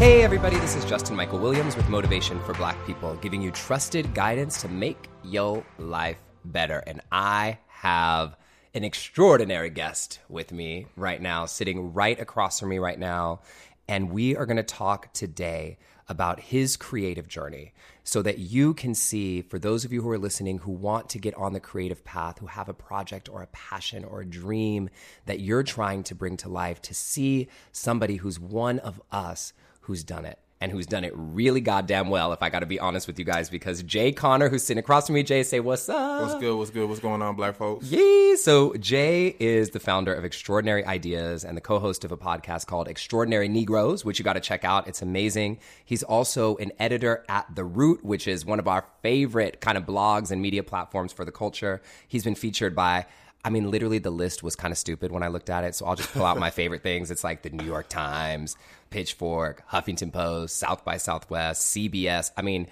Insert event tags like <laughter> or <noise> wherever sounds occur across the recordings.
Hey, everybody, this is Justin Michael Williams with Motivation for Black People, giving you trusted guidance to make your life better. And I have an extraordinary guest with me right now, sitting right across from me right now. And we are going to talk today about his creative journey so that you can see, for those of you who are listening who want to get on the creative path, who have a project or a passion or a dream that you're trying to bring to life, to see somebody who's one of us who's done it and who's done it really goddamn well, if I got to be honest with you guys, because Jay Connor, who's sitting across from me, Jay, say what's up? What's good? What's good? What's going on, black folks? Yeah. So Jay is the founder of Extraordinary Ideas and the co-host of a podcast called Extraordinary Negroes, which you got to check out. It's amazing. He's also an editor at The Root, which is one of our favorite kind of blogs and media platforms for the culture. He's been featured by I mean, literally, the list was kind of stupid when I looked at it. So I'll just pull out my favorite things. It's like the New York Times, Pitchfork, Huffington Post, South by Southwest, CBS. I mean,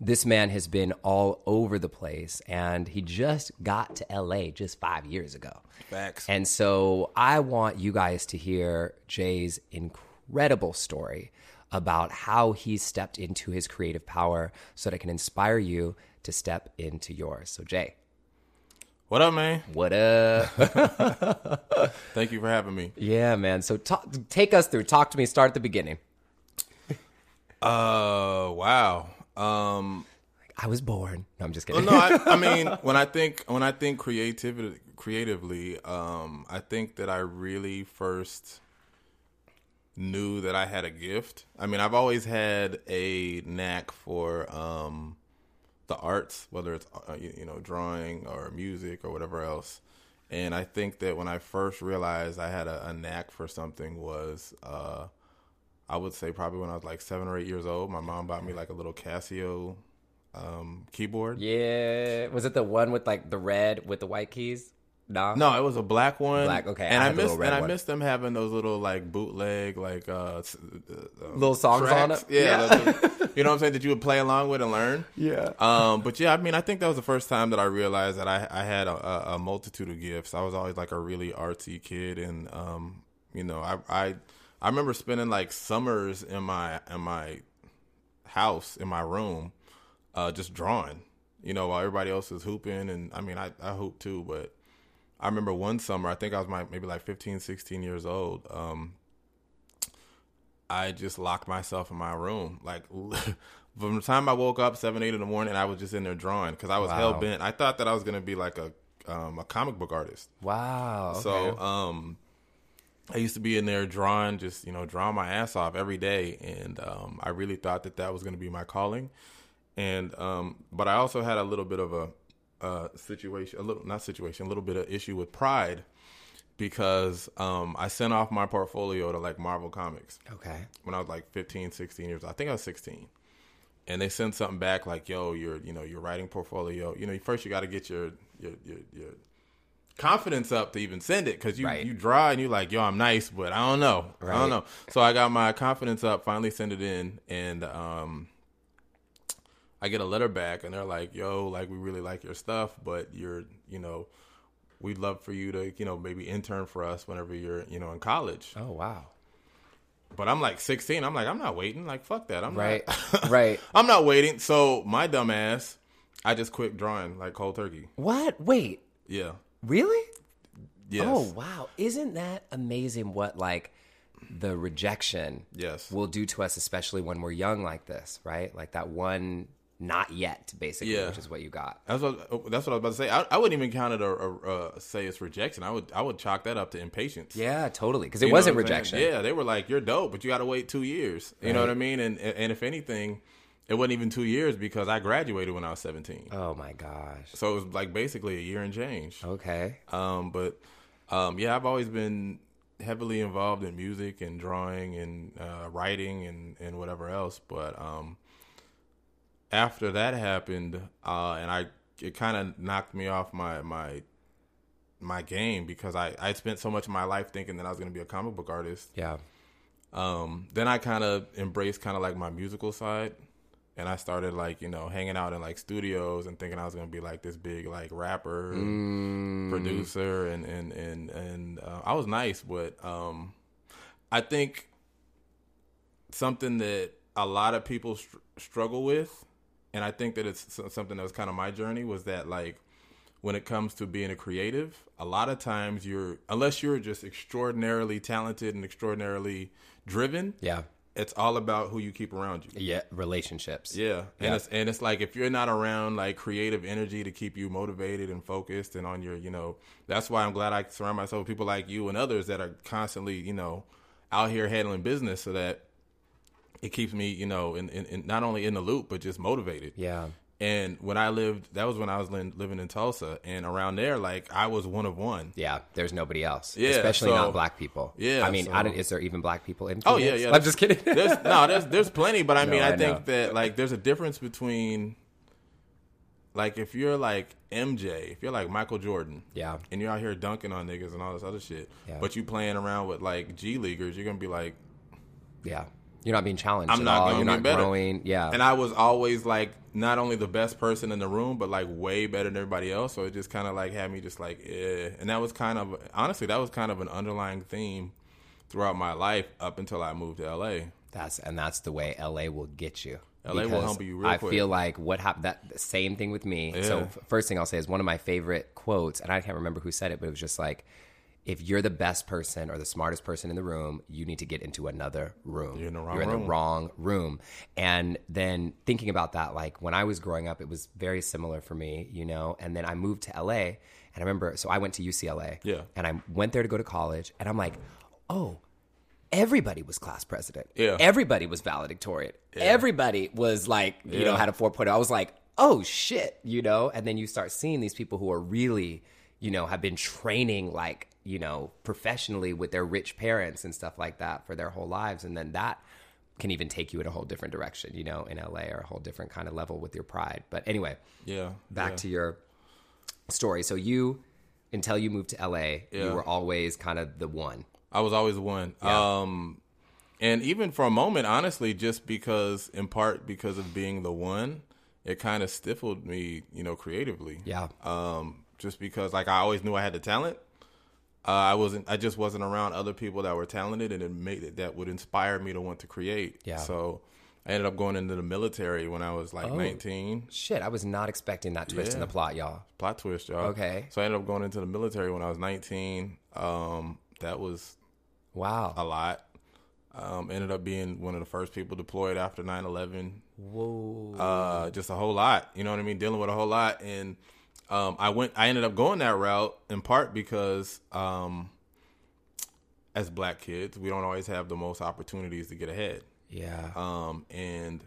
this man has been all over the place and he just got to LA just five years ago. Facts. And so I want you guys to hear Jay's incredible story about how he stepped into his creative power so that it can inspire you to step into yours. So, Jay. What up, man? What up? <laughs> Thank you for having me. Yeah, man. So talk, take us through. Talk to me. Start at the beginning. Uh, wow. Um, I was born. No, I'm just kidding. no, I, I <laughs> mean, when I think when I think creativity creatively, um, I think that I really first knew that I had a gift. I mean, I've always had a knack for um the arts, whether it's uh, you, know drawing or music or whatever else. And I think that when I first realized I had a, a knack for something was, uh, I would say probably when I was like seven or eight years old. My mom bought me like a little Casio um, keyboard. Yeah, was it the one with like the red with the white keys? No, no, it was a black one. Black, okay. And I I, missed and I one. missed them having those little like bootleg like uh, uh, Little songs on it? Yeah, Yeah. those- you know what I'm saying that you would play along with and learn. Yeah. Um, but yeah, I mean, I think that was the first time that I realized that I, I had a, a, a multitude of gifts. I was always like a really artsy kid, and um, you know, I, I I remember spending like summers in my in my house in my room, uh, just drawing. You know, while everybody else is hooping, and I mean, I I hoop too, but I remember one summer, I think I was my, maybe like 15, 16 years old. Um, I just locked myself in my room. Like <laughs> from the time I woke up, seven, eight in the morning, I was just in there drawing because I was Wow. hell bent. I thought that I was gonna be like a um, a comic book artist. Wow. Okay. So um, I used to be in there drawing, just you know, drawing my ass off every day, and um, I really thought that that was going to be my calling. And um, but I also had a little bit of a uh, situation, a little not situation, a little bit of issue with pride because um, I sent off my portfolio to like Marvel Comics okay. when I was like 15, 16 years old. I think I was 16. And they sent something back like, "Yo, you're, you know your writing portfolio. You know, first you got to get your your your, your confidence up to even send it because you Right. you draw and you like, yo, I'm nice, but I don't know, I don't know. So I got my confidence up, finally sent it in, and um, I get a letter back, and they're like, yo, like we really like your stuff, but you're you know. We'd love for you to, you know, maybe intern for us whenever you're, you know, in college. Oh wow. But I'm like 16. I'm like, I'm not waiting. Like, fuck that. I'm Right. not. <laughs> right. I'm not waiting. So my dumb ass, I just quit drawing like cold turkey. What? Wait. Yeah. Really? Yes. Oh wow! Isn't that amazing? What like the rejection Yes. will do to us, especially when we're young like this, right? Like that one not yet, basically, Yeah. which is what you got. That's what that's what I was about to say. I, I wouldn't even count it or, say it's rejection. I would I would chalk that up to impatience. Yeah, totally. Because it You wasn't saying? rejection. Yeah, they were like, "You're dope, but you got to wait two years." You know what I mean? And and if anything, it wasn't even two years because I graduated when I was 17. Oh my gosh. So it was like basically a year and change. Okay. Um, but um, yeah, I've always been heavily involved in music and drawing and uh, writing and, and whatever else. But um, after that happened, uh, and I it kind of knocked me off my my my game because I I spent so much of my life thinking that I was going to be a comic book artist. Yeah. Um, then I kind of embraced kind of like my musical side. And I started like you know hanging out in like studios and thinking I was gonna be like this big like rapper, and producer, and and and and uh, I was nice, but um, I think something that a lot of people str- struggle with, and I think that it's something that was kind of my journey was that like when it comes to being a creative, a lot of times you're unless you're just extraordinarily talented and extraordinarily driven, Yeah. it's all about who you keep around you. Yeah. Relationships. Yeah, and Yeah. it's and it's like if you're not around like creative energy to keep you motivated and focused and on your, you know, that's why I'm glad I surround myself with people like you and others that are constantly, you know, out here handling business so that it keeps me, you know, in, in, in not only in the loop but just motivated. Yeah. And when I lived, that was when I was li- living in Tulsa, and around there, like I was one of one. Yeah, there's nobody else. Yeah, especially so- not black people. Yeah, I mean, I so- don't, is there even black people in? Oh yeah, yeah. <laughs> I'm just kidding. There's, no, there's there's plenty, but I mean, I, I think know. that like there's a difference between like if you're like MJ, if you're like Michael Jordan, Yeah. and you're out here dunking on niggas and all this other shit, Yeah. but you playing around with like G leaguers, you're gonna be like, yeah, you're not being challenged. I'm not You're get not better. growing. Yeah, and I was always like not only the best person in the room, but like way better than everybody else. So it just kind of like had me just like, eh. And that was kind of honestly, that was kind of an underlying theme throughout my life up until I moved to LA. That's and that's the way LA will get you. LA will humble you real I quick. feel like what happened. That same thing with me. So Yeah. f- first thing I'll say is one of my favorite quotes, and I can't remember who said it, but it was just like, "If you're the best person or the smartest person in the room, you need to get into another room. You're in the wrong in the room. wrong room." And then thinking about that, like when I was growing up, it was very similar for me, you know. And then I moved to LA, and I remember, so I went to UCLA, Yeah. and I went there to go to college, and I'm like, oh everybody was class president. Yeah. Everybody was valedictorian. Everybody was like, you know, had a 4.0. I was like, oh shit, you know? And then you start seeing these people who are really, you know, have been training like, you know, professionally with their rich parents and stuff like that for their whole lives. And then that can even take you in a whole different direction, you know, in LA or a whole different kind of level with your pride. But anyway, Yeah, back yeah. to your story. So you, until you moved to LA, Yeah. you were always kind of the one. I was always the one. Um, and even for a moment, honestly, just because, in part because of being the one, it kind of stifled me, you know, creatively. Yeah. Um, just because, like, I always knew I had the talent. Uh, I wasn't. I just wasn't around other people that were talented, and it made it that would inspire me to want to create. Yeah. So I ended up going into the military when I was like Oh. 19. Shit, I was not expecting that twist in the plot, y'all. Plot twist, y'all. Okay. So I ended up going into the military when I was 19. Um, that was Wow. a lot. Um, ended up being one of the first people deployed after 9 11. Whoa. Uh, just a whole lot. You know what I mean? Dealing with a whole lot. And um, I went, I ended up going that route in part because um, as black kids, we don't always have the most opportunities to get ahead. yeah. Um, and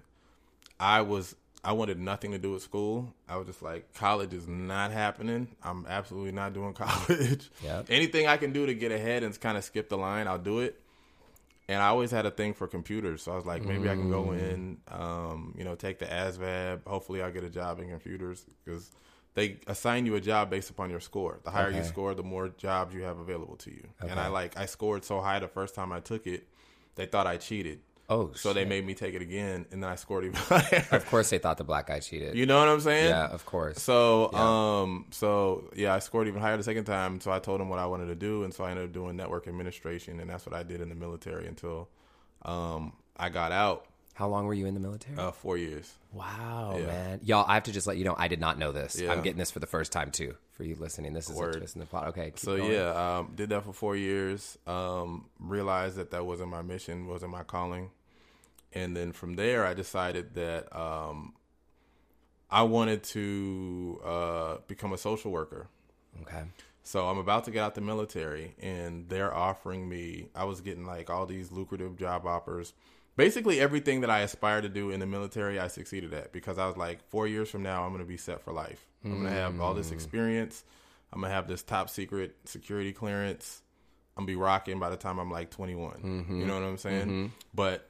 I was, I wanted nothing to do with school. I was just like, college is not happening. I'm absolutely not doing <laughs> college. Yep. Anything I can do to get ahead and kind of skip the line, I'll do it. And I always had a thing for computers, so I was like, maybe I can go in, um, you know, take the ASVAB. Hopefully, I'll get a job in computers because they assign you a job based upon your score. The higher you score, the more jobs you have available to you. And I like, I scored so high the first time I took it, they thought I cheated. oh, So they made me take it again, and then I scored even <laughs> higher. Of course, they thought the black guy cheated. you know what I'm saying? yeah, of course. So, um, so yeah, I scored even higher the second time. So I told them what I wanted to do, and so I ended up doing network administration, and that's what I did in the military until um, I got out. How long were you in the military? Uh, four years. wow, yeah. man. Y'all, I have to just let you know, I did not know this. Yeah. I'm getting this for the first time, too, for you listening. This is Word. a twist in the plot. Okay. So going. yeah, um, did that for four years. Um, realized that that wasn't my mission, wasn't my calling, and then from there, I decided that um, I wanted to uh, become a social worker. Okay. So I'm about to get out the military, and they're offering me. I was getting like all these lucrative job offers. Basically, everything that I aspired to do in the military, I succeeded at because I was like, four years from now, I'm going to be set for life. I'm going to have all this experience. I'm going to have this top secret security clearance. I'm going to be rocking by the time I'm like 21. You know what I'm saying? But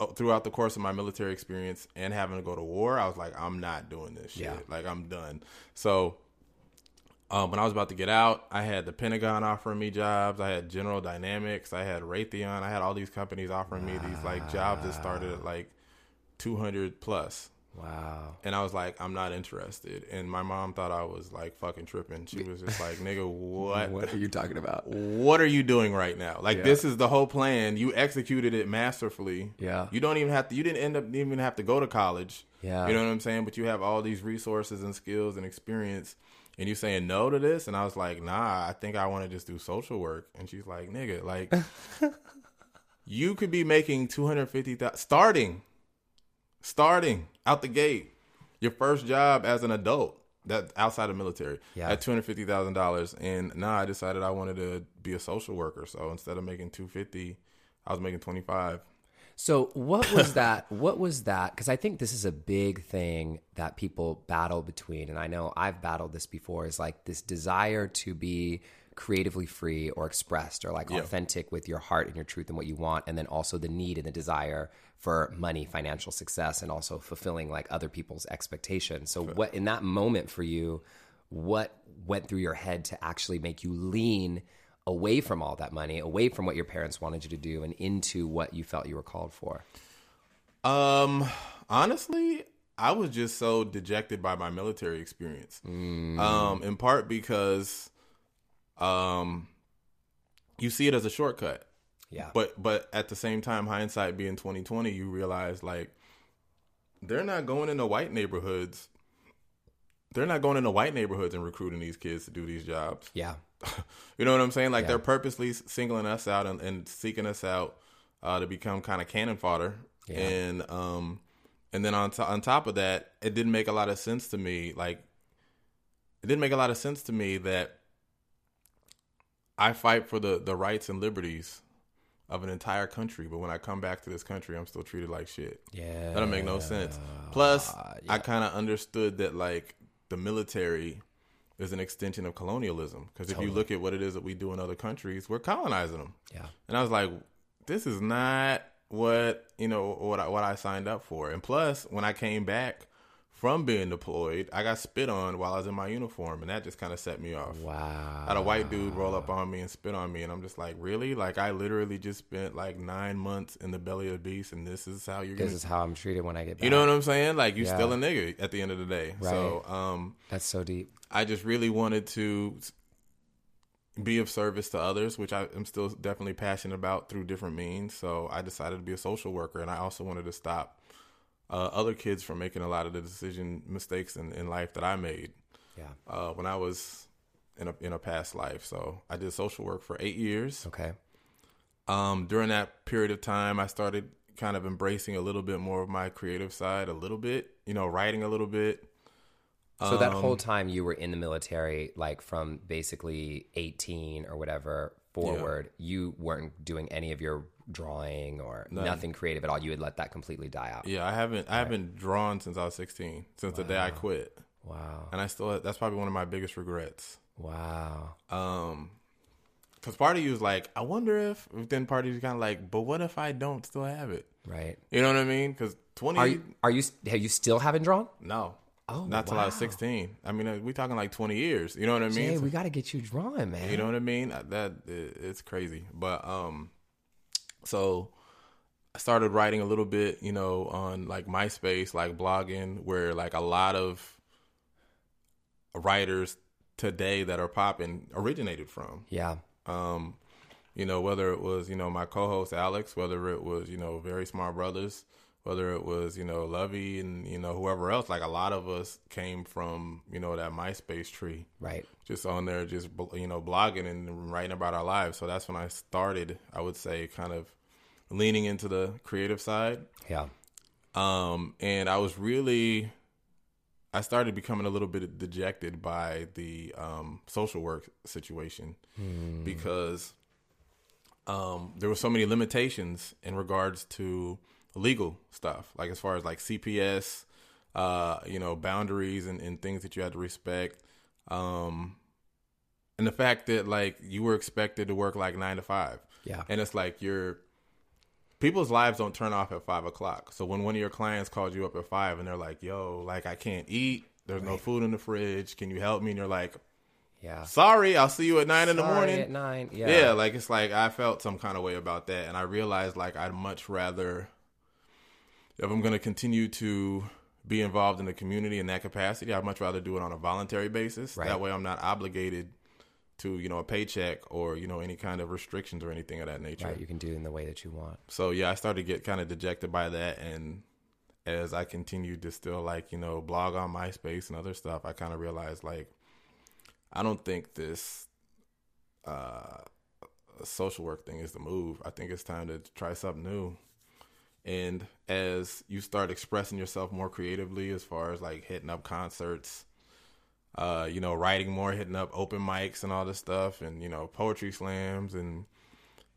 uh, throughout the course of my military experience and having to go to war, I was like, I'm not doing this shit. Yeah. Like, I'm done. So um, when I was about to get out, I had the Pentagon offering me jobs. I had General Dynamics. I had Raytheon. I had all these companies offering me these like jobs that started at like 200 plus. Wow. And I was like, I'm not interested. And my mom thought I was like fucking tripping. She was just like, nigga, what? <laughs> What are you talking about? What are you doing right now? Like Yeah. this is the whole plan. You executed it masterfully. Yeah. You don't even have to. You didn't end up even have to go to college. Yeah. You know what I'm saying? But you have all these resources and skills and experience, and you saying no to this? And I was like, Nah, I think I want to just do social work. And she's like, Nigga, like, <laughs> you could be making two hundred fifty thousand starting, starting out the gate, your first job as an adult. That outside of military Yeah. at two hundred fifty thousand dollars, and now I decided I wanted to be a social worker. So instead of making two fifty, I was making twenty five. So what was <laughs> that? What was that? Because I think this is a big thing that people battle between, and I know I've battled this before. Is like this desire to be creatively free or expressed or like Yeah. authentic with your heart and your truth and what you want, and then also the need and the desire for money, financial success, and also fulfilling like other people's expectations. So what in that moment for you? What went through your head to actually make you lean? Away from all that money, away from what your parents wanted you to do, and into what you felt you were called for? Um, honestly, I was just so dejected by my military experience. Um, in part because, um, you see it as a shortcut, Yeah. but but at the same time, hindsight being twenty twenty, you realize like they're not going into white neighborhoods. They're not going into white neighborhoods and recruiting these kids to do these jobs. yeah. <laughs> You know what I'm saying? Like Yeah. they're purposely singling us out and, and seeking us out uh, to become kind of cannon fodder. Yeah. And um, and then on to- on top of that, it didn't make a lot of sense to me. Like it didn't make a lot of sense to me that I fight for the the rights and liberties of an entire country, but when I come back to this country, I'm still treated like shit. Yeah. That don't make no sense. Plus, Uh, I kind of understood that like the military is an extension of colonialism. Because if you look at what it is that we do in other countries, we're colonizing them. Yeah. And I was like, this is not what you know what I, what I signed up for. And plus, when I came back from being deployed, I got spit on while I was in my uniform, and that just kind of set me off. Wow. I had a white dude roll up on me and spit on me, and I'm just like, really? Like I literally just spent like nine months in the belly of the beast, and this is how you're This gonna is how I'm treated when I get back. you know what I'm saying? Like you Yeah. still a nigga at the end of the day. So um That's so deep. I just really wanted to be of service to others, which I am still definitely passionate about through different means. So I decided to be a social worker and I also wanted to stop uh, other kids from making a lot of the decision mistakes in, in life that I made Yeah. uh, when I was in a in a past life. So I did social work for eight years. Okay. Um, during that period of time, I started kind of embracing a little bit more of my creative side, a little bit, you know, writing a little bit. So that Um, whole time you were in the military, like from basically 18 or whatever forward, you weren't doing any of your drawing or nothing creative at all. You had let that completely die out. Yeah, I haven't I haven't drawn since I was 16, since the day I quit. Wow. And I still that's probably one of my biggest regrets. Wow. Um cuz part of you is like, I wonder if then part of you kind of like, but what if I don't still have it? Right. You know what I mean? Cuz 20 Are you, are you, have you still haven't drawn? no. Oh, not till I was 16. I mean, uh, we talking like 20 years. You know what I mean? So- we got to get you drawing, man. You know what I mean? Uh, That it's crazy. But um, so I started writing a little bit, you know, on like MySpace, like blogging, where like a lot of writers today that are popping originated from. yeah. Um, you know, whether it was you know my co-host Alex, whether it was you know Very Smart Brothas, whether it was you know Luvvie and you know whoever else. Like a lot of us came from you know that MySpace tree Right. just on there, just you know, blogging and writing about our lives. So that's when I started. I would say, kind of leaning into the creative side. Yeah. Um, and I was really, I started becoming a little bit dejected by the um, social work situation because um, there were so many limitations in regards to legal stuff, like as far as like CPS, uh, you know, boundaries and, and things that you had to respect. Um, and the fact that like you were expected to work like nine to five. Yeah. And it's like you're people's lives don't turn off at five o'clock. So when one of your clients calls you up at five and they're like, "Yo, like I can't eat. There's no food in the fridge. Can you help me?" and you're like, Yeah. "Sorry, I'll see you at nine in the morning." At nine. Yeah. Yeah. like it's like I felt some kind of way about that, and I realized like I'd much rather if I'm gonna continue to be involved in the community in that capacity. I'd much rather do it on a voluntary basis. Right. That way, I'm not obligated to you know a paycheck or you know any kind of restrictions or anything of that nature. Right. You can do it in the way that you want. So yeah, I started to get kind of dejected by that, and as I continued to still like you know blog on MySpace and other stuff, I kind of realized like I don't think this uh, social work thing is the move. I think it's time to try something new. And as you start expressing yourself more creatively, as far as like hitting up concerts, uh, you know, writing more, hitting up open mics and all this stuff, and you know, poetry slams, and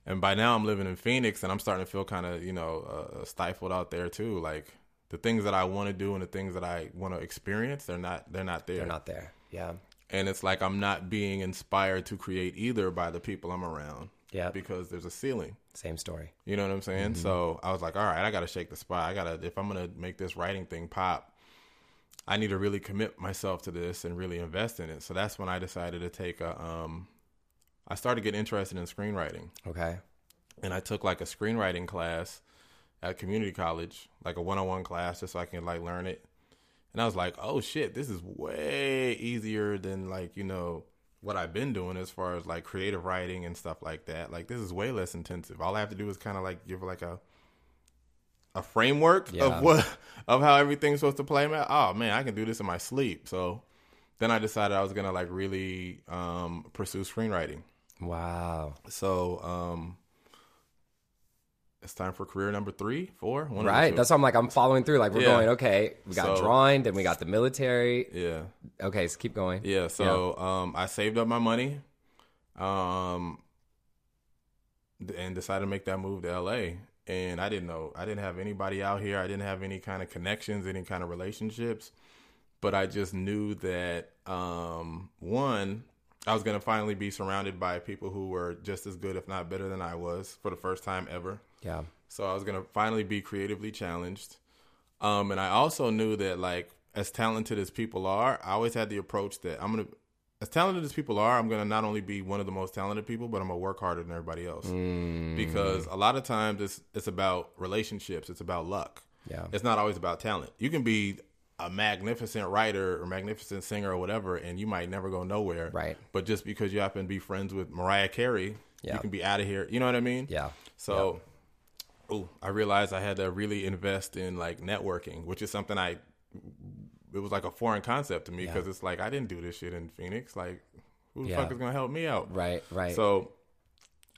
and by now I'm living in Phoenix, and I'm starting to feel kind of you know uh, stifled out there too. Like the things that I want to do and the things that I want to experience, they're not they're not there. They're not there. Yeah. And it's like I'm not being inspired to create either by the people I'm around. Yeah. because there's a ceiling. Same story. You know what I'm saying? So I was like, all right, I got to shake the spot. I got to, if I'm going to make this writing thing pop, I need to really commit myself to this and really invest in it. So that's when I decided to take a, um, I started getting interested in screenwriting Okay. and I took like a screenwriting class at community college, like a one-on-one class just so I can like learn it. And I was like, oh shit, this is way easier than like, you know, what I've been doing as far as like creative writing and stuff like that. Like this is way less intensive. All I have to do is kind of like give like a a framework Yeah. of what of how everything's supposed to play out. Oh man, I can do this in my sleep. So then I decided I was gonna like really um, pursue screenwriting. Wow. So um, it's time for career number three, four, one of the Right. That's why I'm like, I'm following through. Like, we're Yeah. going, okay, we got So- drawing, then we got the military. yeah. Okay, so keep going. Yeah, so um, I saved up my money, um, and decided to make that move to LA. And I didn't know, I didn't have anybody out here. I didn't have any kind of connections, any kind of relationships. But I just knew that um, one, I was going to finally be surrounded by people who were just as good, if not better, than I was for the first time ever. Yeah. So I was gonna finally be creatively challenged. Um, and I also knew that like as talented as people are, I always had the approach that I'm gonna as talented as people are, I'm gonna not only be one of the most talented people, but I'm gonna work harder than everybody else. Because a lot of times it's it's about relationships, it's about luck. Yeah. It's not always about talent. You can be a magnificent writer or magnificent singer or whatever, and you might never go nowhere. Right. But just because you happen to be friends with Mariah Carey, Yeah. you can be out of here. You know what I mean? Yeah. So, ooh, I realized I had to really invest in like networking, which is something I. It was like a foreign concept to me because it's like I didn't do this shit in Phoenix. Like, who the Yeah. fuck is gonna help me out? Right. Right. So,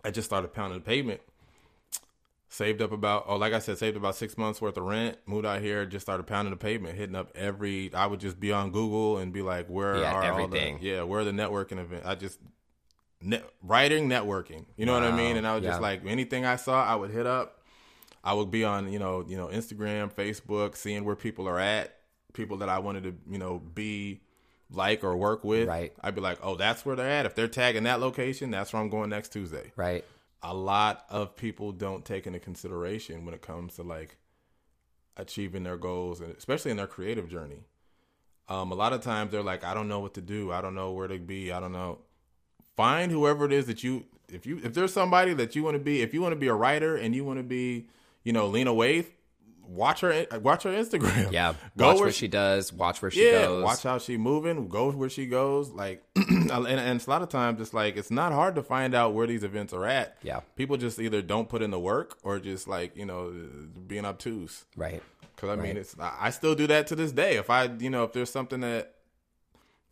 I just started pounding the pavement. Saved up about oh, like I said, saved about six months worth of rent. Moved out here, just started pounding the pavement, hitting up every. I would just be on Google and be like, where Yeah, are everything. all the yeah, where are the networking events? I just net, writing, networking. You know what I mean? And I was Yeah. just like anything I saw, I would hit up. I would be on you know you know Instagram, Facebook, seeing where people are at, people that I wanted to you know be like or work with. Right. I'd be like, oh, that's where they're at. If they're tagging that location, that's where I'm going next Tuesday. right. A lot of people don't take into consideration when it comes to like achieving their goals and especially in their creative journey. Um, a lot of times they're like, I don't know what to do. I don't know where to be. I don't know. Find whoever it is that you, if you, if there's somebody that you want to be, if you want to be a writer and you want to be, you know, Lena Waithe, watch her, watch her Instagram. Yeah. <laughs> Go watch where she- she does. Watch where she yeah, goes. watch how she moving, go where she goes. Like, <clears throat> and, and it's a lot of times it's like it's not hard to find out where these events are at. Yeah. people just either don't put in the work or just like you know being obtuse. Right. Because I mean, it's I I still do that to this day. If I you know if there's something that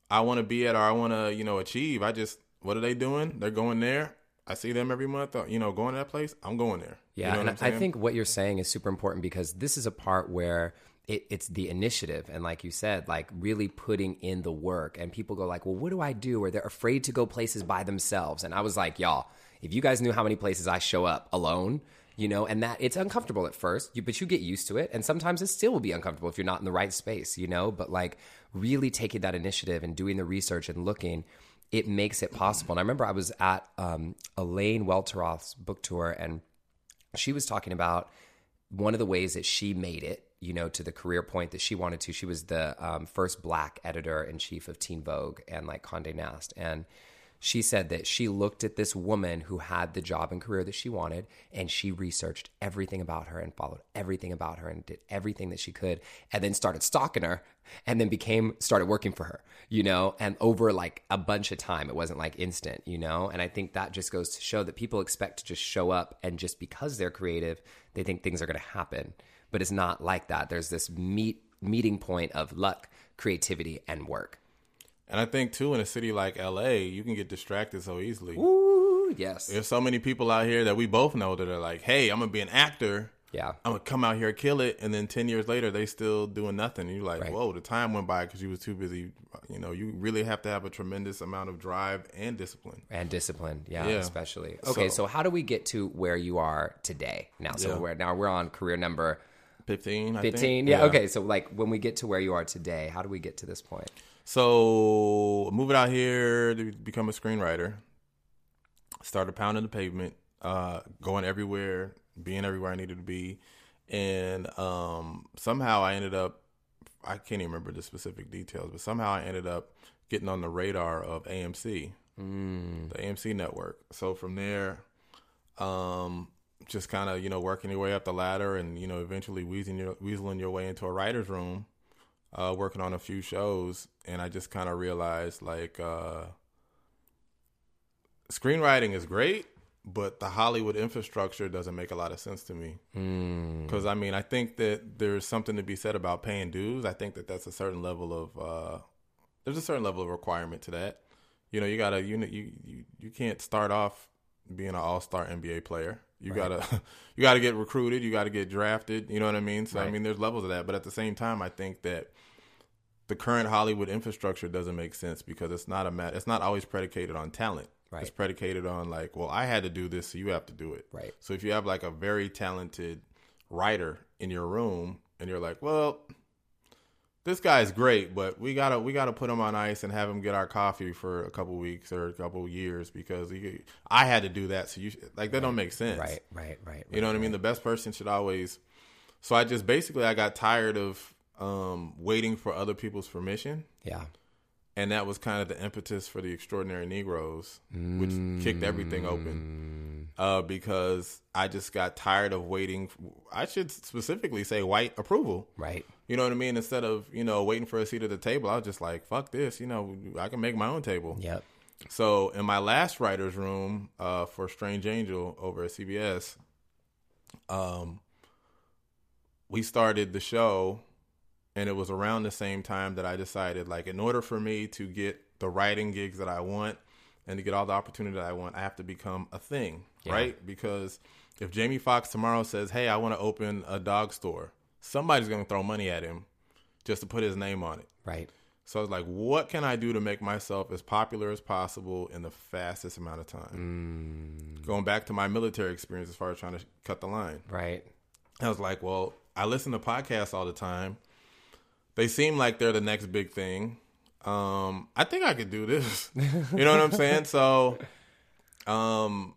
I want to be at or I want to you know achieve, I just what are they doing? They're going there. I see them every month. uh, You know, going to that place. I'm going there. You Yeah, know and I think what you're saying is super important because this is a part where it, it's the initiative and like you said like really putting in the work and people go like well what do i do or they're afraid to go places by themselves and i was like y'all if you guys knew how many places i show up alone you know and that it's uncomfortable at first you, but you get used to it and sometimes it still will be uncomfortable if you're not in the right space you know but like really taking that initiative and doing the research and looking it makes it possible and i remember i was at um, elaine welteroth's book tour and she was talking about one of the ways that she made it, you know, to the career point that she wanted to. She was the um, first black editor in chief of Teen Vogue and like Condé Nast, and She said that she looked at this woman who had the job and career that she wanted, and she researched everything about her and followed everything about her and did everything that she could, and then started stalking her, and then became started working for her, you know, and over like a bunch of time. It wasn't like instant, you know, and I think that just goes to show that people expect to just show up, and just because they're creative, they think things are going to happen, but it's not like that. There's this meet meeting point of luck, creativity, and work. And I think too, in a city like LA, you can get distracted so easily. Ooh, yes. There's so many people out here that we both know that are like, "Hey, I'm gonna be an actor. Yeah. I'm gonna come out here kill it," and then ten years later, they still doing nothing. And you're like, Right. "Whoa, the time went by because you was too busy." You know, you really have to have a tremendous amount of drive and discipline. and discipline yeah, Yeah. especially okay so, So- how do we get to where you are today now so Yeah. we're now we're on career number Fifteen, I 15 think. yeah, okay so like when we get to where you are today how do we get to this point So moving out here to become a screenwriter, started pounding the pavement, uh, going everywhere, being everywhere I needed to be, and um, somehow I ended up. I can't even remember the specific details, but somehow I ended up getting on the radar of AMC, the AMC network. So from there, um, just kind of you know working your way up the ladder, and you know eventually weaseling your, weaseling your way into a writer's room uh, working on a few shows, and I just kind of realized like uh, screenwriting is great, but the Hollywood infrastructure doesn't make a lot of sense to me. Because I mean, I think that there's something to be said about paying dues. I think that that's a certain level of uh, there's a certain level of requirement to that. You know, you gotta you you you you can't start off being an all star NBA player. You gotta <laughs> you gotta get recruited. You gotta get drafted. You know what I mean? So I mean, there's levels of that. But at the same time, I think that the current Hollywood infrastructure doesn't make sense because it's not a mat. It's not always predicated on talent. Right. It's predicated on like, well, I had to do this, so you have to do it. Right. So if you have like a very talented writer in your room, and you're like, well, this guy's great, but we gotta we gotta put him on ice and have him get our coffee for a couple weeks or a couple years because he, I had to do that. So you like that don't make sense. right right right You know what I mean? The best person should always. So I just basically I got tired of um, waiting for other people's permission, yeah and that was kind of the impetus for the Extraordinary Negroes, which kicked everything open. Uh, because I just got tired of waiting. I should specifically say white approval. right You know what I mean? Instead of you know waiting for a seat at the table, I was just like, "Fuck this!" You know, I can make my own table. yep So in my last writer's room uh, for Strange Angel over at CBS, um, we started the show, and it was around the same time that I decided, like, in order for me to get the writing gigs that I want and to get all the opportunity that I want, I have to become a thing, Yeah. right? Because if Jamie Foxx tomorrow says, "Hey, I want to open a dog store," somebody's going to throw money at him just to put his name on it. right So I was like, what can I do to make myself as popular as possible in the fastest amount of time? Mm. Going back to my military experience as far as trying to cut the line. right I was like, well, I listen to podcasts all the time. They seem like they're the next big thing. Um, I think I could do this. <laughs> you know what I'm saying? So, um,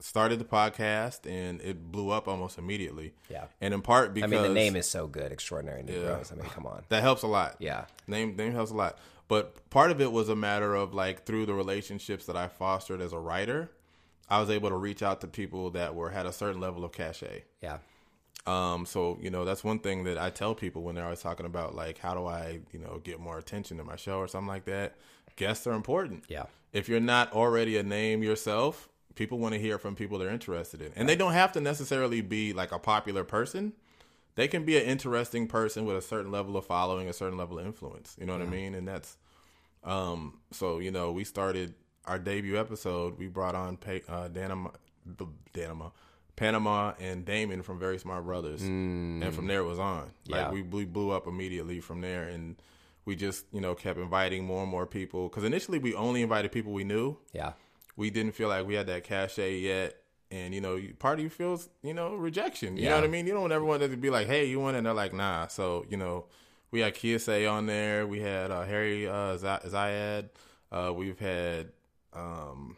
started the podcast and it blew up almost immediately. Yeah. And in part because i mean the name is so good extraordinary negroes i mean come on that helps a lot. yeah Name name helps a lot. But part of it was a matter of like through the relationships that I fostered as a writer, I was able to reach out to people that were had a certain level of cachet. yeah Um, so you know that's one thing that I tell people when they're always talking about like how do I you know get more attention to my show or something like that. Guests are important. yeah If you're not already a name yourself, people want to hear from people they're interested in, and they don't have to necessarily be like a popular person. They can be an interesting person with a certain level of following, a certain level of influence. You know what I mean? And that's um. So you know, we started our debut episode. We brought on pa- uh, Danama, the Danama, Panama, and Damon from Very Smart Brothas, and from there it was on. Like Yeah. we we blew up immediately from there, and we just you know kept inviting more and more people. Because initially we only invited people we knew. yeah We didn't feel like we had that cachet yet. And you know, part of you feels, you know, rejection. You Yeah. know what I mean? You don't ever want it to be like, "Hey, you want?" it? And they're like, "Nah." So you know, we had Kiese on there. We had uh, Harry uh, Ziyad. Uh, we've had, um,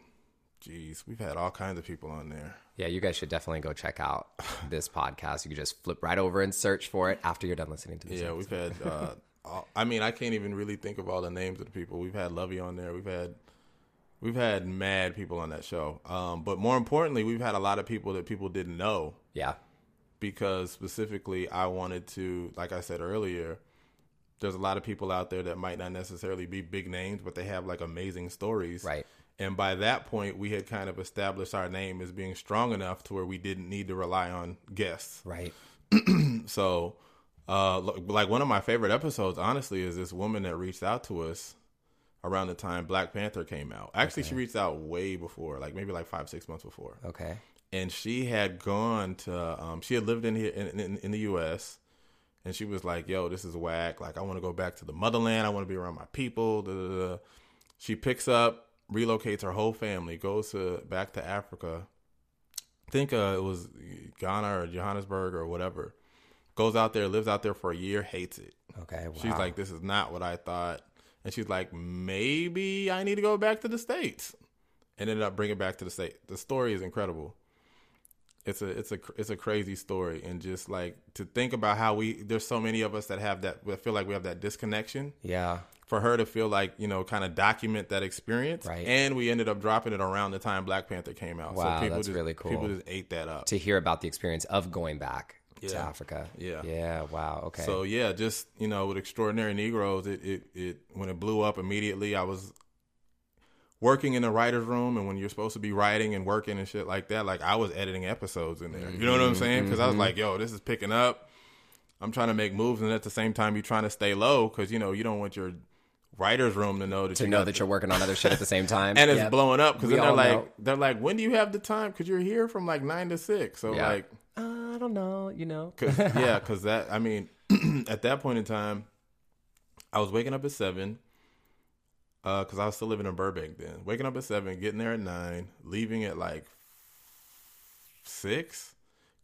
geez, we've had all kinds of people on there. Yeah, you guys should definitely go check out <laughs> this podcast. You can just flip right over and search for it after you're done listening to this. Yeah, we've had. Uh, <laughs> all, I mean, I can't even really think of all the names of the people. We've had Luvvie on there. We've had We've had mad people on that show. Um, but more importantly, we've had a lot of people that people didn't know Yeah. because specifically I wanted to, like I said earlier, there's a lot of people out there that might not necessarily be big names, but they have like amazing stories. Right. And by that point, we had kind of established our name as being strong enough to where we didn't need to rely on guests. Right. <clears throat> So, uh, like one of my favorite episodes, honestly, is this woman that reached out to us around the time Black Panther came out. Actually, she reached out way before, like maybe like five, six months before Okay. and she had gone to um, she had lived in here in, in, in the U.S. and she was like, "Yo, this is whack. Like, I want to go back to the motherland. I want to be around my people." Da, da, da. She picks up, relocates her whole family, goes to back to Africa. I think uh, it was Ghana or Johannesburg or whatever. Goes out there, lives out there for a year, hates it. Okay. Wow. She's like, "This is not what I thought," and she's like, "Maybe I need to go back to the states." And ended up bringing back to the state. The story is incredible. It's a it's a it's a crazy story, and just like to think about how we there's so many of us that have that that feel like we have that disconnection. yeah. For her to feel like you know, kind of document that experience, Right. And we ended up dropping it around the time Black Panther came out. Wow, so people that's just, really cool. People just ate that up. To hear about the experience of going back to Africa. Yeah. Yeah. Wow. Okay. So yeah, just you know, with extraordinary Negroes, it, it it when it blew up immediately, I was working in the writers' room, and when you're supposed to be writing and working and shit like that, like I was editing episodes in there. You know what I'm mm-hmm, saying? Because I was mm-hmm. like, yo, this is picking up. I'm trying to make moves, and at the same time, you're trying to stay low because you know you don't want your writers' room to know that to you know that the- you're working on other shit at the same time. <laughs> and it's Yep. blowing up because then they're like, know. they're like, when do you have the time? Because you're here from like nine to six. So Yeah. like, Uh, I don't know. You know. <laughs> Cause, yeah, because that, I mean, <clears throat> at that point in time, I was waking up at seven, because I was still living in Burbank then. Waking up at seven, getting there at nine, leaving at like six,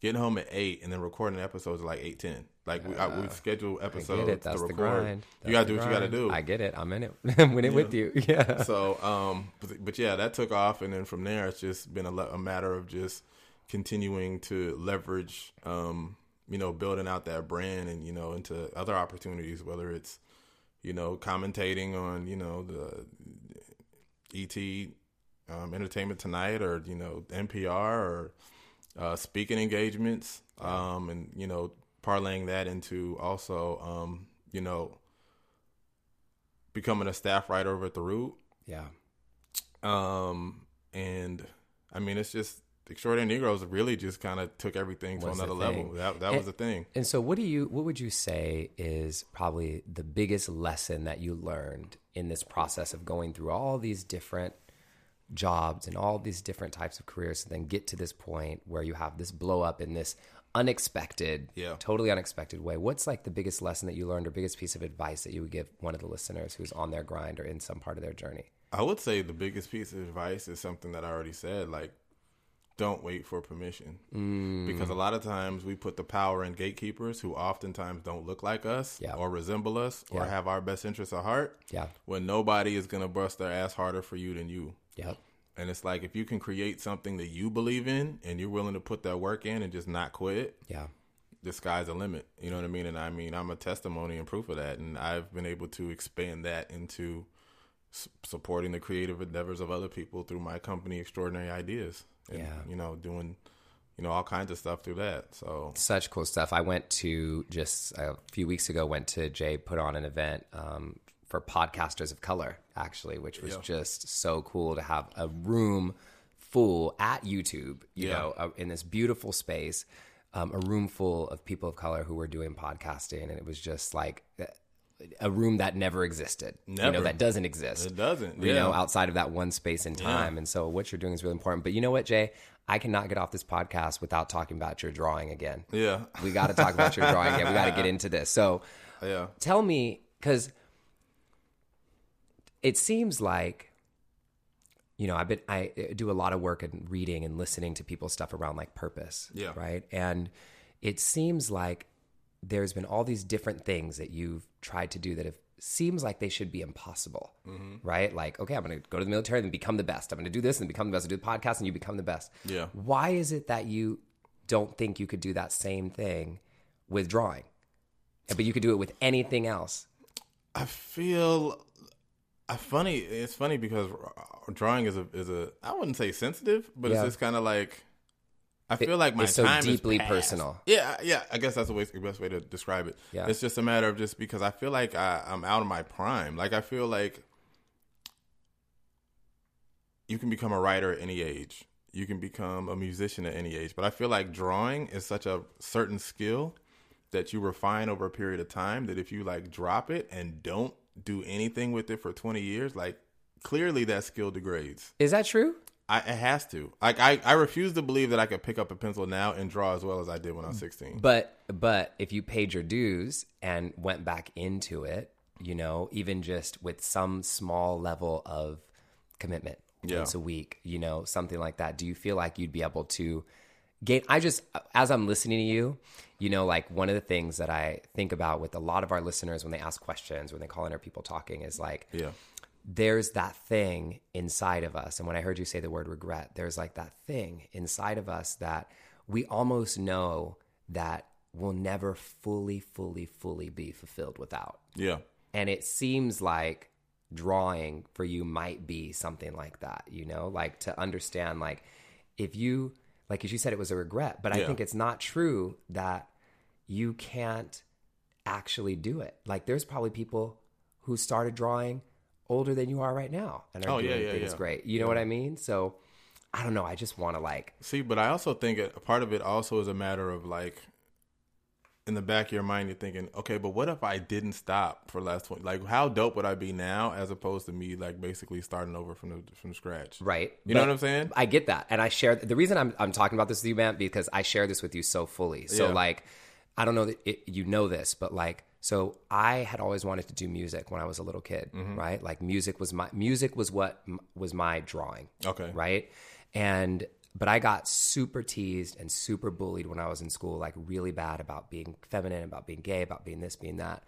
getting home at eight, and then recording episodes at like eight ten. Like we, I, we schedule episodes get it. That's to the record. grind. you gotta do what you gotta do. I get it. I'm in it. <laughs> I'm in it with you. <laughs> Yeah. So, um, but, but yeah, that took off, and then from there, it's just been a, le- a matter of just continuing to leverage, um, you know, building out that brand, and you know, into other opportunities, whether it's, you know, commentating on, you know, the ET um, Entertainment Tonight, or you know, NPR, or uh, speaking engagements, um, and you know, parlaying that into also, um, you know, becoming a staff writer over at the Root. Yeah. Um, and I mean, it's just Extraordinary Negroes really just kind of took everything to another level. That that And- was the thing. And so, what do you? What would you say is probably the biggest lesson that you learned in this process of going through all these different jobs and all these different types of careers, and then get to this point where you have this blow up in this unexpected, Yeah. totally unexpected way? What's like the biggest lesson that you learned, or biggest piece of advice that you would give one of the listeners who's on their grind or in some part of their journey? I would say the biggest piece of advice is something that I already said. Like, don't wait for permission Mm. because a lot of times we put the power in gatekeepers who oftentimes don't look like us Yeah. or resemble us or have our best interests at heart. Yeah. When nobody is gonna bust their ass harder for you than you. Yep. And it's like if you can create something that you believe in and you're willing to put that work in and just not quit, Yeah. the sky's the limit. You know what I mean? And I mean, I'm a testimony and proof of that. And I've been able to expand that into s- supporting the creative endeavors of other people through my company, Extraordinary Ideas. And, Yeah. You know, doing, you know, all kinds of stuff through that. So, such cool stuff. I went to just a few weeks ago. Went to Jay put on an event um, for podcasters of color, actually, which was Yeah. just so cool to have a room full at YouTube. You Yeah. know, uh, in this beautiful space, um, a room full of people of color who were doing podcasting, and it was just like uh, a room that never existed. You know, that doesn't exist it doesn't. you yeah. know, outside of that one space and time. And so what you're doing is really important. But you know what, Jay? I cannot get off this podcast without talking about your drawing again. yeah. We got to talk about your drawing again. We got to get <laughs> into this. So Yeah. tell me, because it seems like, you know, I've been, I uh, do a lot of work in reading and listening to people's stuff around like purpose. Yeah. Right. And it seems like there's been all these different things that you've tried to do that have seems like they should be impossible, mm-hmm. right? Like, okay, I'm going to go to the military and become the best. I'm going to do this and become the best. I do the podcast and you become the best. Yeah. Why is it that you don't think you could do that same thing with drawing, but you could do it with anything else? I feel I funny. It's funny because uh, drawing is a is a I wouldn't say sensitive, but Yeah. it's just kind of like I feel like my it's so time deeply is past. personal. Yeah, yeah. I guess that's the, way, the best way to describe it. Yeah. It's just a matter of just because I feel like I, I'm out of my prime. Like I feel like you can become a writer at any age. You can become a musician at any age. But I feel like drawing is such a certain skill that you refine over a period of time that if you like drop it and don't do anything with it for 20 years, like clearly that skill degrades. Is that true? I, it has to. Like I, I refuse to believe that I could pick up a pencil now and draw as well as I did when I was 16. But but if you paid your dues and went back into it, you know, even just with some small level of commitment Yeah. once a week, you know, something like that, do you feel like you'd be able to gain I just as I'm listening to you, you know, like one of the things that I think about with a lot of our listeners when they ask questions, when they call in our people talking is like Yeah. there's that thing inside of us. And when I heard you say the word regret, there's like that thing inside of us that we almost know that will never fully, fully, fully be fulfilled without. Yeah. And it seems like drawing for you might be something like that, you know, like to understand, like, if you, like, as you said, it was a regret, but I Yeah. think it's not true that you can't actually do it. Like, there's probably people who started drawing older than you are right now and are Oh, yeah, doing yeah, things yeah. great. You know what I mean? So, I don't know. I just want to, like, See, but I also think a part of it also is a matter of like, in the back of your mind, you're thinking, okay, but what if I didn't stop for the last twenty? Like, how dope would I be now, as opposed to me like basically starting over from the from scratch? right? You know what I'm saying? I get that, and I share the reason I'm I'm talking about this with you, man, because I share this with you so fully. So Yeah. like, I don't know that it, you know this, but like, so I had always wanted to do music when I was a little kid, Mm-hmm. right? Like, music was my music was what m- was my drawing, Okay. right? And but I got super teased and super bullied when I was in school, like really bad about being feminine, about being gay, about being this, being that.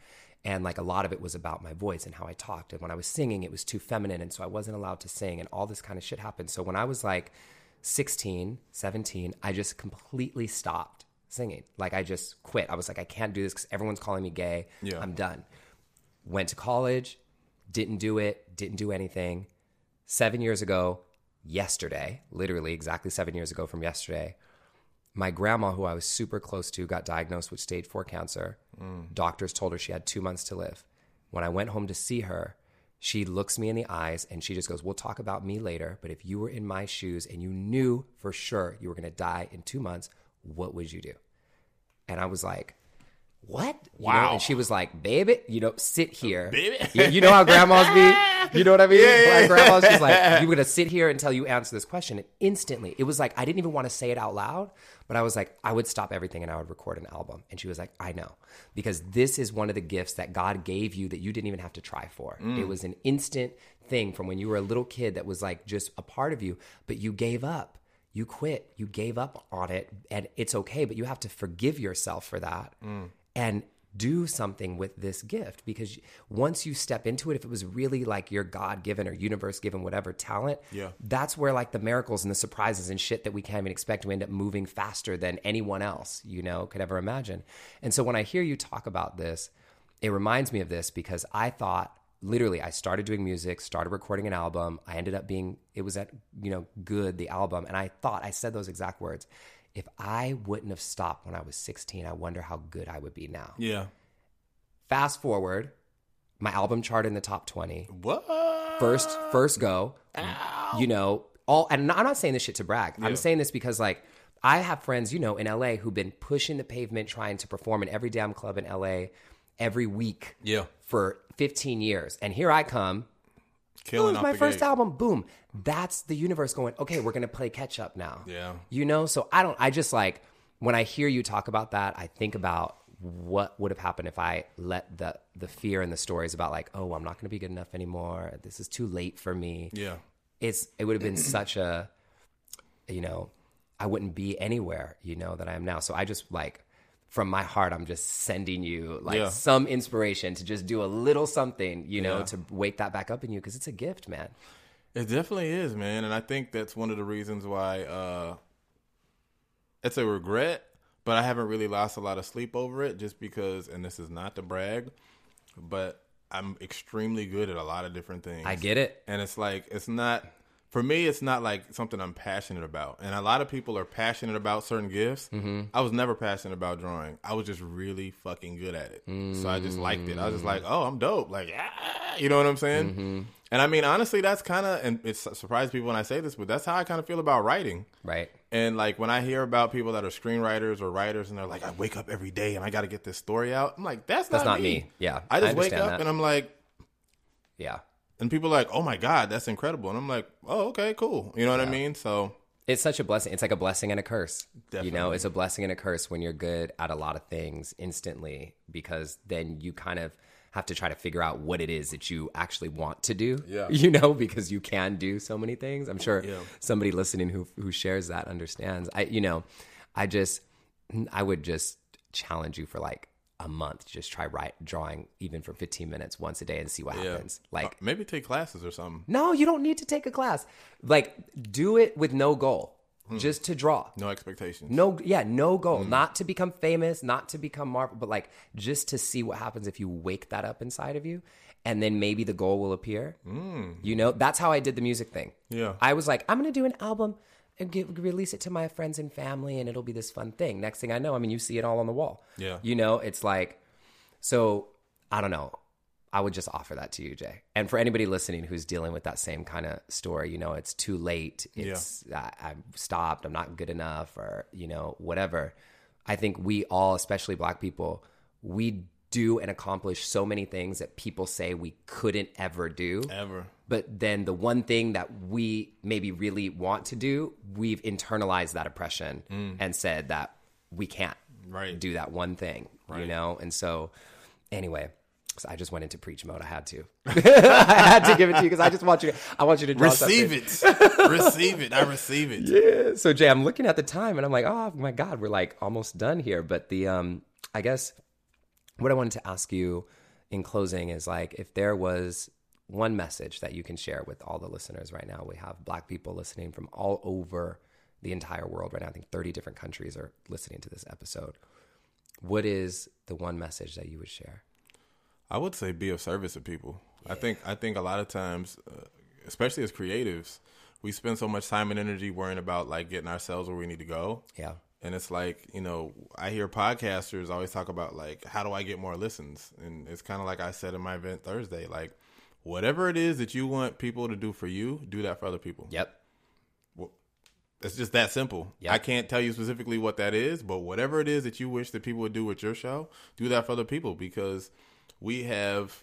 And like a lot of it was about my voice and how I talked. And when I was singing, it was too feminine. And so I wasn't allowed to sing and all this kind of shit happened. So when I was like 16, 17, I just completely stopped singing. Like I just quit. I was like, I can't do this because everyone's calling me gay. Yeah. I'm done. Went to college, didn't do it, didn't do anything seven years ago, yesterday, literally exactly seven years ago from yesterday, my grandma, who I was super close to, got diagnosed with stage four cancer. Mm. Doctors told her she had two months to live. When I went home to see her, she looks me in the eyes and she just goes, We'll talk about me later, but if you were in my shoes and you knew for sure you were going to die in two months, what would you do? And I was like, what? You know, Wow. and she was like, baby, you know, sit here. Baby. <laughs> You, you know how grandmas be? You know what I mean? Black grandmas, she's like, <laughs> you're going to sit here until you answer this question. And instantly, it was like, I didn't even want to say it out loud, but I was like, I would stop everything and I would record an album. And she was like, I know. Because this is one of the gifts that God gave you that you didn't even have to try for. It mm. was an instant thing from when you were a little kid that was like just a part of you, but you gave up you quit you gave up on it and it's okay but you have to forgive yourself for that mm. And do something with this gift. Because once you step into it if it was really like your god given or universe given whatever talent Yeah. that's where like the miracles and the surprises and shit that we can't even expect to end up moving faster than anyone else you know could ever imagine. And so when i hear you talk about this it reminds me of this because i thought literally i started doing music started recording an album. I ended up being it was at you know good the album. And i thought i said those exact words if i wouldn't have stopped when i was 16 i wonder how good i would be now. Yeah. fast forward my album charted in the top 20 What? first first go. You know all and i'm not saying this shit to brag. I'm saying this because like i have friends you know in la who've been pushing the pavement trying to perform in every damn club in la every week Yeah. for 15 years. And here i come it Killing was my first gate. album boom that's the universe going okay we're gonna play catch up now Yeah. you know so i don't i just like when i hear you talk about that i think about what would have happened if i let the the fear and the stories about like oh i'm not going to be good enough anymore this is too late for me Yeah. it's it would have been <clears throat> such a you know i wouldn't be anywhere you know that i am now so i just like from my heart i'm just sending you like Yeah. some inspiration to just do a little something you know Yeah. to wake that back up in you because it's a gift man It definitely is, man, and I think that's one of the reasons why uh, it's a regret. But I haven't really lost a lot of sleep over it, just because. And this is not to brag, but I'm extremely good at a lot of different things. I get it. and it's like it's not for me it's not like something i'm passionate about and a lot of people are passionate about certain gifts mm-hmm. i was never passionate about drawing i was just really fucking good at it so i just liked it i was just like oh i'm dope like ah, you know what i'm saying Mm-hmm. and i mean honestly that's kind of and it surprised people when i say this but that's how i kind of feel about writing Right. and like when I hear about people that are screenwriters or writers, and they're like, "I wake up every day and I got to get this story out," I'm like, "That's, That's not, not me. Yeah, I I just wake up that. and I'm like, Yeah. And people are like, "Oh my god, that's incredible," and I'm like, "Oh, okay, cool." You know what I mean? So It's such a blessing. It's like a blessing and a curse. You know, it's a blessing and a curse when you're good at a lot of things instantly because then you kind of have to try to figure out what it is that you actually want to do. Yeah. <laughs> You know, because you can do so many things. I'm sure Yeah. somebody listening who who shares that understands. I you know, I just I would just challenge you for like a month just try write drawing even for 15 minutes once a day and see what yeah, happens. Uh, like Uh, maybe take classes or something. no, you don't need to take a class. Like, do it with no goal, hmm. just to draw. No expectations. No, yeah, no goal. Hmm. Not to become famous, not to become Marvel, but like just to see what happens if you wake that up inside of you, and then maybe the goal will appear. Hmm. You know, that's how I did the music thing. Yeah. I was like, I'm gonna do an album and give, release it to my friends and family, and it'll be this fun thing. Next thing I know, I mean, you see it all on the wall. Yeah. You know, it's like, so I don't know. I would just offer that to you, Jay. And for anybody listening who's dealing with that same kind of story, you know, it's too late. It's I, I'm stopped. I'm not good enough, or you know, whatever. I think we all, especially Black people, we do and accomplish so many things that people say we couldn't ever do. Ever. But then the one thing that we maybe really want to do, we've internalized that oppression and said that we can't Right. do that one thing, you know? And so, anyway, so I just went into preach mode. I had to. <laughs> <laughs> I had to give it to you because I just want you. I want you to Receive something. it. receive it. I receive it. <laughs> Yeah. So Jay, I'm looking at the time and I'm like, oh my God, we're like almost done here. But the um, I guess what I wanted to ask you in closing is like, if there was one message that you can share with all the listeners right now, we have Black people listening from all over the entire world right now. I think 30 different countries are listening to this episode. What is the one message that you would share? I would say be of service to people. I think I think a lot of times, uh, especially as creatives, we spend so much time and energy worrying about like getting ourselves where we need to go. Yeah. And it's like, you know, I hear podcasters always talk about like, how do I get more listens? And it's kind of like I said in my event Thursday, like, whatever it is that you want people to do for you, do that for other people. Yep. It's just that simple. Yep. I can't tell you specifically what that is, but whatever it is that you wish that people would do with your show, do that for other people because we have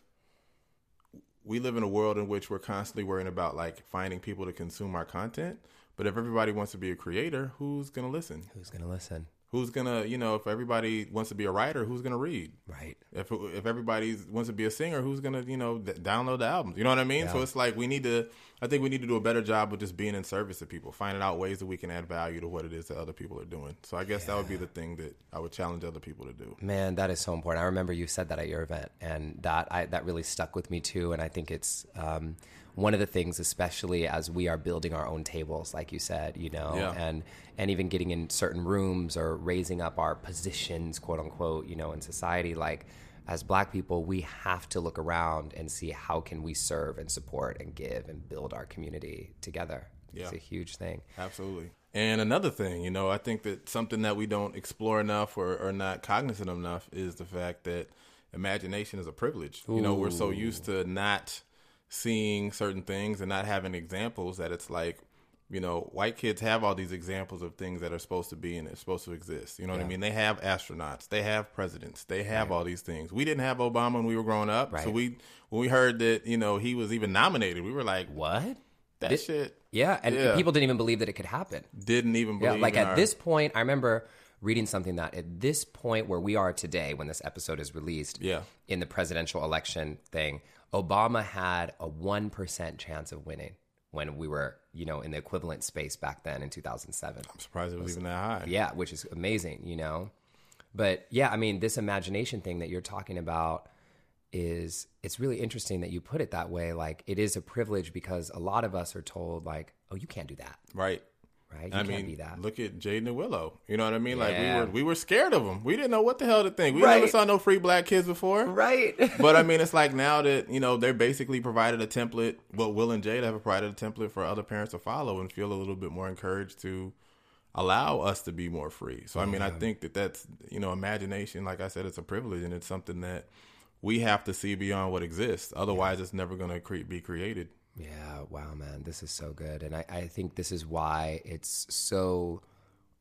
we live in a world in which we're constantly worrying about like finding people to consume our content. But if everybody wants to be a creator, who's gonna listen? Who's going to listen? Who's gonna, you know, if everybody wants to be a writer, who's gonna read? Right. If if everybody wants to be a singer, who's gonna, you know, d- download the albums? You know what I mean? So it's like we need to. I think we need to do a better job of just being in service to people, finding out ways that we can add value to what it is that other people are doing. So I guess that would be the thing that I would challenge other people to do. Man, that is so important. I remember you said that at your event, and that I, that really stuck with me too. And I think it's um, one of the things, especially as we are building our own tables, like you said, you know, Yeah. and and even getting in certain rooms or raising up our positions, quote unquote, you know, in society, like. As black people, we have to look around and see how can we serve and support and give and build our community together. yeah. It's a huge thing. Absolutely. And another thing, you know, I think that something that we don't explore enough or, or not cognizant enough is the fact that imagination is a privilege. You know, we're so used to not seeing certain things and not having examples that it's like, you know, white kids have all these examples of things that are supposed to be and it's supposed to exist. You know what I mean? They have astronauts, they have presidents, they have all these things. We didn't have Obama when we were growing up. So we when we heard that, you know, he was even nominated, we were like, What? that shit Yeah, and Yeah. people didn't even believe that it could happen. didn't even Yeah, believe like at our- this point, I remember reading something that at this point where we are today, when this episode is released, Yeah. in the presidential election thing, Obama had a one percent chance of winning when we were, you know, in the equivalent space back then in two thousand seven. I'm surprised it was even that high. Yeah, which is amazing, you know. But yeah, I mean, this imagination thing that you're talking about is it's really interesting that you put it that way. Like it is a privilege because a lot of us are told like, oh, you can't do that. Right. Right? You I mean, look at Jaden and Willow. You know what I mean? Like we were we were scared of them. We didn't know what the hell to think. We Right. never saw no free black kids before. right. <laughs> But I mean, it's like now that you know they're basically provided a template. Well, Will and Jada have provided a template for other parents to follow and feel a little bit more encouraged to allow us to be more free. So I mean, I think that that's you know imagination. Like I said, it's a privilege and it's something that we have to see beyond what exists. Otherwise, it's never going to cre- be created. Yeah, wow, man, this is so good. And I, I think this is why it's so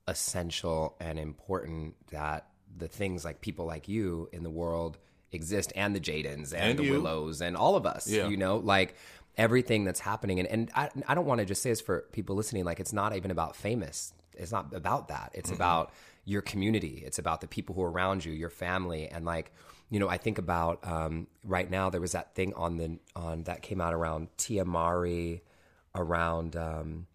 essential and important that the things like people like you in the world exist and the Jadens and, And the you. Willows and all of us, Yeah. you know, like everything that's happening. And, and I, I don't want to just say this for people listening, like it's not even about famous. It's not about that. It's mm-hmm. about your community. It's about the people who are around you, your family. And like, you know, I think about um, right now there was that thing on the on that came out around Tia Mowry around um,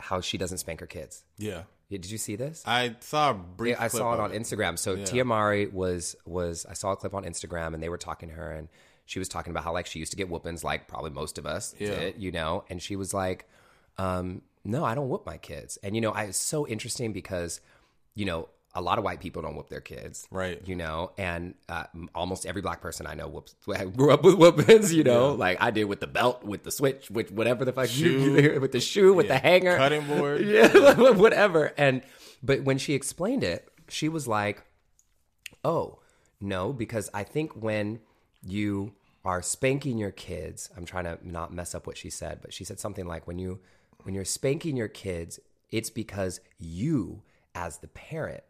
how she doesn't spank her kids. Yeah, Did you see this? I saw a brief. Yeah, I saw it on Instagram. So Yeah. Tia Mowry was was I saw a clip on Instagram and they were talking to her and she was talking about how like she used to get whoopings like probably most of us Yeah. did, you know, and she was like, um, no, I don't whoop my kids. And you know, I it's so interesting because, you know, a lot of white people don't whoop their kids, Right. You know, and uh, almost every black person I know whoops <laughs> grew up with whoopings. You know, like I did with the belt, with the switch, with whatever the fuck you, <laughs> with the shoe, with the hanger, cutting board. <laughs> yeah, whatever. And but when she explained it, she was like, "Oh, no, because I think when you are spanking your kids, I'm trying to not mess up what she said, but she said something like when you when you're spanking your kids, it's because you as the parent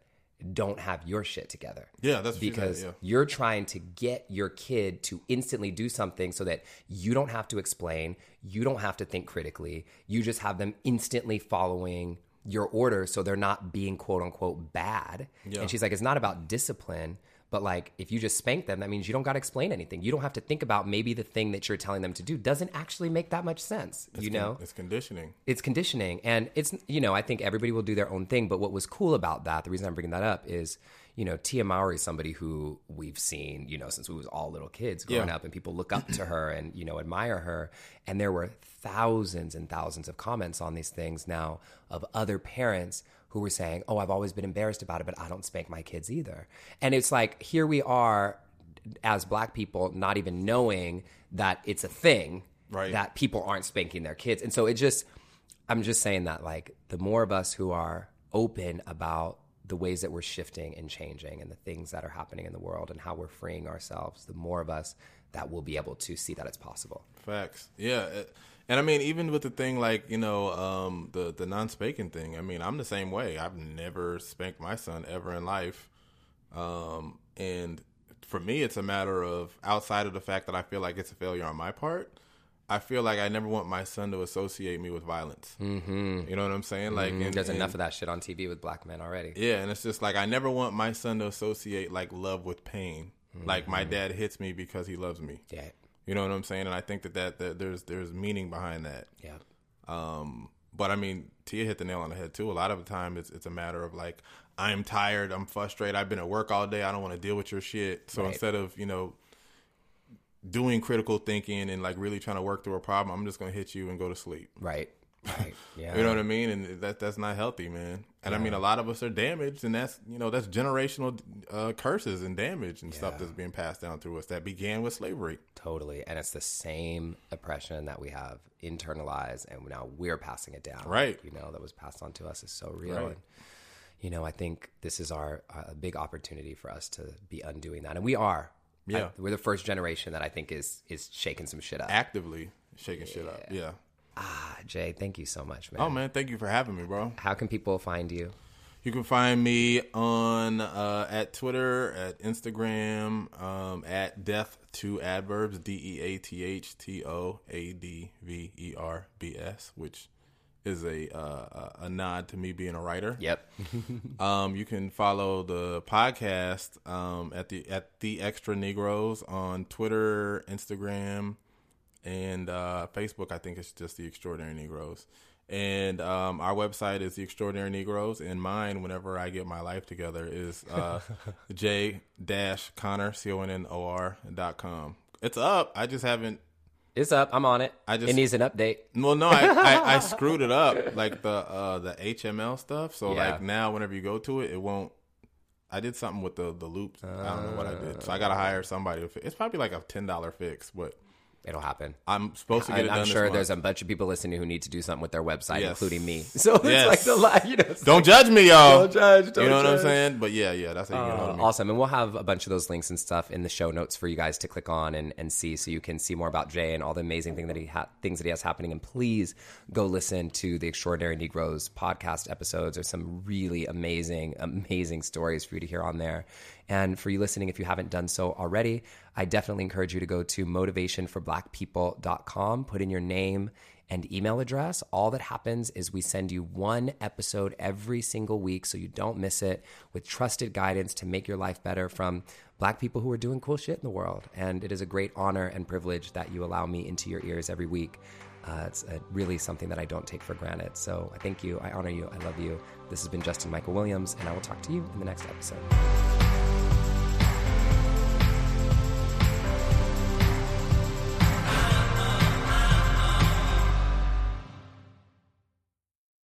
don't have your shit together. Yeah, that's what she said, because yeah. you're trying to get your kid to instantly do something so that you don't have to explain, you don't have to think critically, you just have them instantly following your order so they're not being quote unquote bad. Yeah. And she's like, it's not about discipline, but like if you just spank them, that means you don't got to explain anything. You don't have to think about maybe the thing that you're telling them to do doesn't actually make that much sense. you know? con- it's conditioning. it's conditioning and it's you know i think everybody will do their own thing but what was cool about that the reason i'm bringing that up is you know tia Mowry is somebody who we've seen you know since we was all little kids growing Yeah. up and people look up to her and you know admire her and there were thousands and thousands of comments on these things now of other parents who were saying oh i've always been embarrassed about it but i don't spank my kids either and it's like here we are as black people not even knowing that it's a thing Right. that people aren't spanking their kids. And so it just, I'm just saying that like the more of us who are open about the ways that we're shifting and changing and the things that are happening in the world and how we're freeing ourselves, the more of us that will be able to see that it's possible. Facts. Yeah. it- And I mean, even with the thing like you know um, the the non spanking thing. I mean, I'm the same way. I've never spanked my son ever in life, um, and for me, it's a matter of outside of the fact that I feel like it's a failure on my part. I feel like I never want my son to associate me with violence. Mm-hmm. You know what I'm saying? Like, and- There's and- enough of that shit on TV with black men already. Yeah, and it's just like I never want my son to associate like love with pain. Like my dad hits me because he loves me. Yeah. You know what I'm saying? And I think that, that, that there's there's meaning behind that. Yeah. Um, but I mean, Tia hit the nail on the head too. A lot of the time, it's it's a matter of like, I'm tired, I'm frustrated, I've been at work all day, I don't want to deal with your shit. So Right. instead of you know doing critical thinking and like really trying to work through a problem, I'm just gonna hit you and go to sleep. Right. Right. Yeah. <laughs> You know what I mean? And that that's not healthy, man. And I mean, a lot of us are damaged, and that's you know that's generational uh, curses and damage and stuff that's being passed down through us that began with slavery. Totally. And it's the same oppression that we have internalized and now we're passing it down. Right. You know, that was passed on to us is so real. Right. And, you know, I think this is our a big opportunity for us to be undoing that. And we are. Yeah. I- we're the first generation that I think is is shaking some shit up. Actively shaking shit up. Yeah. Ah, Jay, thank you so much, man. Oh man, thank you for having me, bro. How can people find you? You can find me on uh, at Twitter, at Instagram, um, at Death to Adverbs, D E A T H T O A D V E R B S, which is a uh, a nod to me being a writer. Yep. <laughs> Um, you can follow the podcast um, at the at the Extra Negroes on Twitter, Instagram, and uh, Facebook. I think it's just the Extraordinary Negroes. And um, our website is the Extraordinary Negroes, and mine, whenever I get my life together, is uh, <laughs> J dash Connor C O N N O R dot com. It's up. I just haven't It's up. I'm on it. I just- it needs an update. Well, no, I, I, I <laughs> screwed it up, like the uh, the HML stuff. So Yeah. like now, whenever you go to it, it won't. I did something with the the loops. I don't know what I did, so I gotta hire somebody. To fi- it's probably like a ten dollar fix, but It'll happen. I'm supposed to get And it done. I'm sure there's a bunch of people listening who need to do something with their website, Yes. including me. <laughs> So it's Yes. like the li- you know. Don't judge me, y'all. Don't judge, don't you know what I'm saying? But yeah, yeah, that's how you get hold of me. Awesome. And we'll have a bunch of those links and stuff in the show notes for you guys to click on and, and see so you can see more about Jay and all the amazing thing that he ha- things that he has happening. And please go listen to the Extraordinary Negroes podcast episodes. There's some really amazing, amazing stories for you to hear on there. And for you listening, if you haven't done so already, I definitely encourage you to go to motivationforblackpeople.com, put in your name and email address. All that happens is we send you one episode every single week so you don't miss it with trusted guidance to make your life better from black people who are doing cool shit in the world. And it is a great honor and privilege that you allow me into your ears every week. Uh, it's uh, really something that I don't take for granted. So I thank you. I honor you. I love you. This has been Justin Michael Williams, and I will talk to you in the next episode.